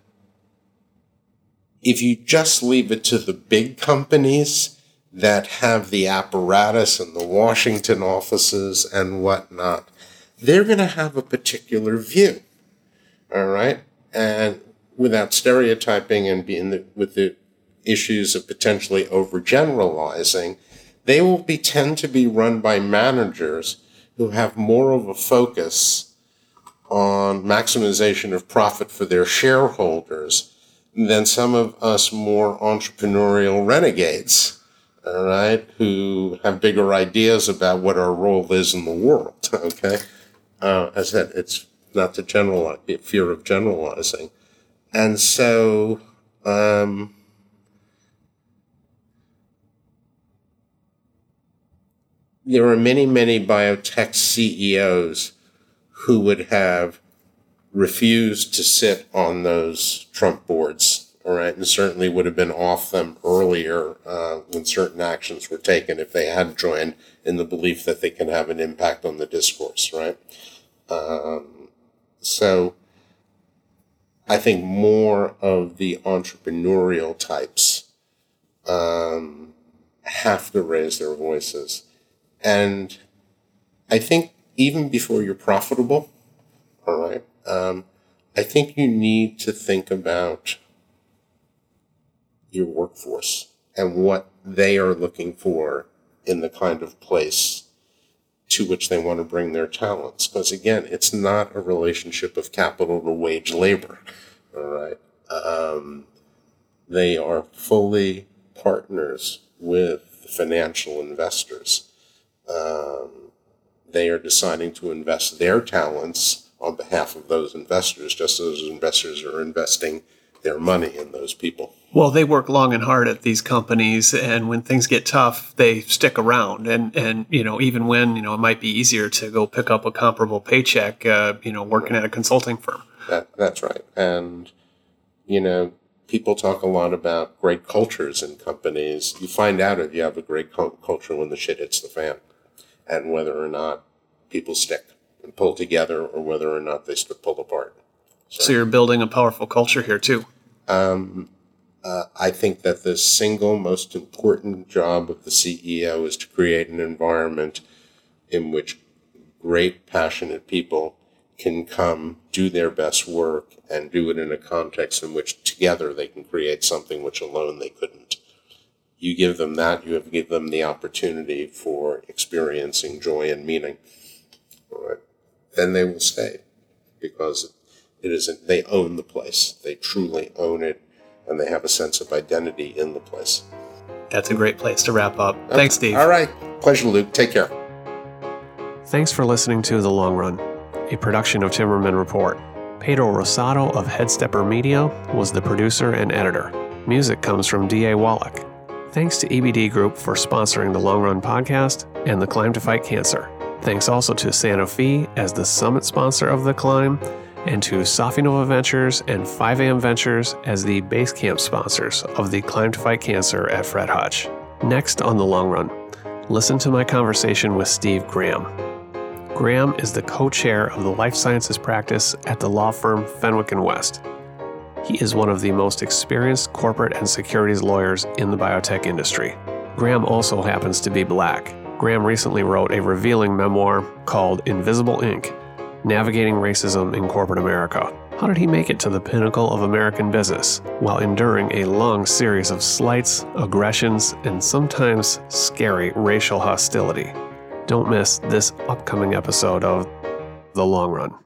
if you just leave it to the big companies that have the apparatus and the Washington offices and whatnot, they're going to have a particular view. All right. And without stereotyping and being the, with the issues of potentially overgeneralizing, they will be tend to be run by managers who have more of a focus on maximization of profit for their shareholders than some of us more entrepreneurial renegades, all right, who have bigger ideas about what our role is in the world, *laughs* okay? Uh, I said, it's not to generalize, fear of generalizing. And so, um, there are many, many biotech CEOs who would have refused to sit on those Trump boards, all right, and certainly would have been off them earlier uh, when certain actions were taken if they had joined in the belief that they can have an impact on the discourse, right? Um, so I think more of the entrepreneurial types um, have to raise their voices. And I think even before you're profitable, all right, um, I think you need to think about your workforce and what they are looking for in the kind of place to which they want to bring their talents. Because again, it's not a relationship of capital to wage labor. All right. Um, they are fully partners with financial investors. Um, they are deciding to invest their talents on behalf of those investors, just as those investors are investing their money in those people. Well, they work long and hard at these companies, and when things get tough, they stick around. And and you know, even when you know it might be easier to go pick up a comparable paycheck, uh, you know, working at a consulting firm. That that's right. And you know, people talk a lot about great cultures in companies. You find out if you have a great culture when the shit hits the fan and whether or not people stick and pull together or whether or not they pull apart. So, so you're building a powerful culture here too. Um, uh, I think that the single most important job of the CEO is to create an environment in which great, passionate people can come, do their best work, and do it in a context in which together they can create something which alone they couldn't you give them that, you have give them the opportunity for experiencing joy and meaning. All right. Then they will stay because it isn't, they own the place. They truly own it and they have a sense of identity in the place. That's a great place to wrap up. Okay. Thanks, Steve. All right. Pleasure, Luke. Take care. Thanks for listening to The Long Run, a production of Timmerman Report. Pedro Rosado of Headstepper Media was the producer and editor. Music comes from D.A. Wallach. Thanks to EBD Group for sponsoring the Long Run podcast and the Climb to Fight Cancer. Thanks also to Sanofi as the summit sponsor of the climb, and to Sofinnova Ventures and 5AM Ventures as the base camp sponsors of the Climb to Fight Cancer at Fred Hutch. Next on the long run, listen to my conversation with Steve Graham. Graham is the co chair of the life sciences practice at the law firm Fenwick and West. He is one of the most experienced corporate and securities lawyers in the biotech industry. Graham also happens to be black. Graham recently wrote a revealing memoir called Invisible Ink Navigating Racism in Corporate America. How did he make it to the pinnacle of American business while enduring a long series of slights, aggressions, and sometimes scary racial hostility? Don't miss this upcoming episode of the long run.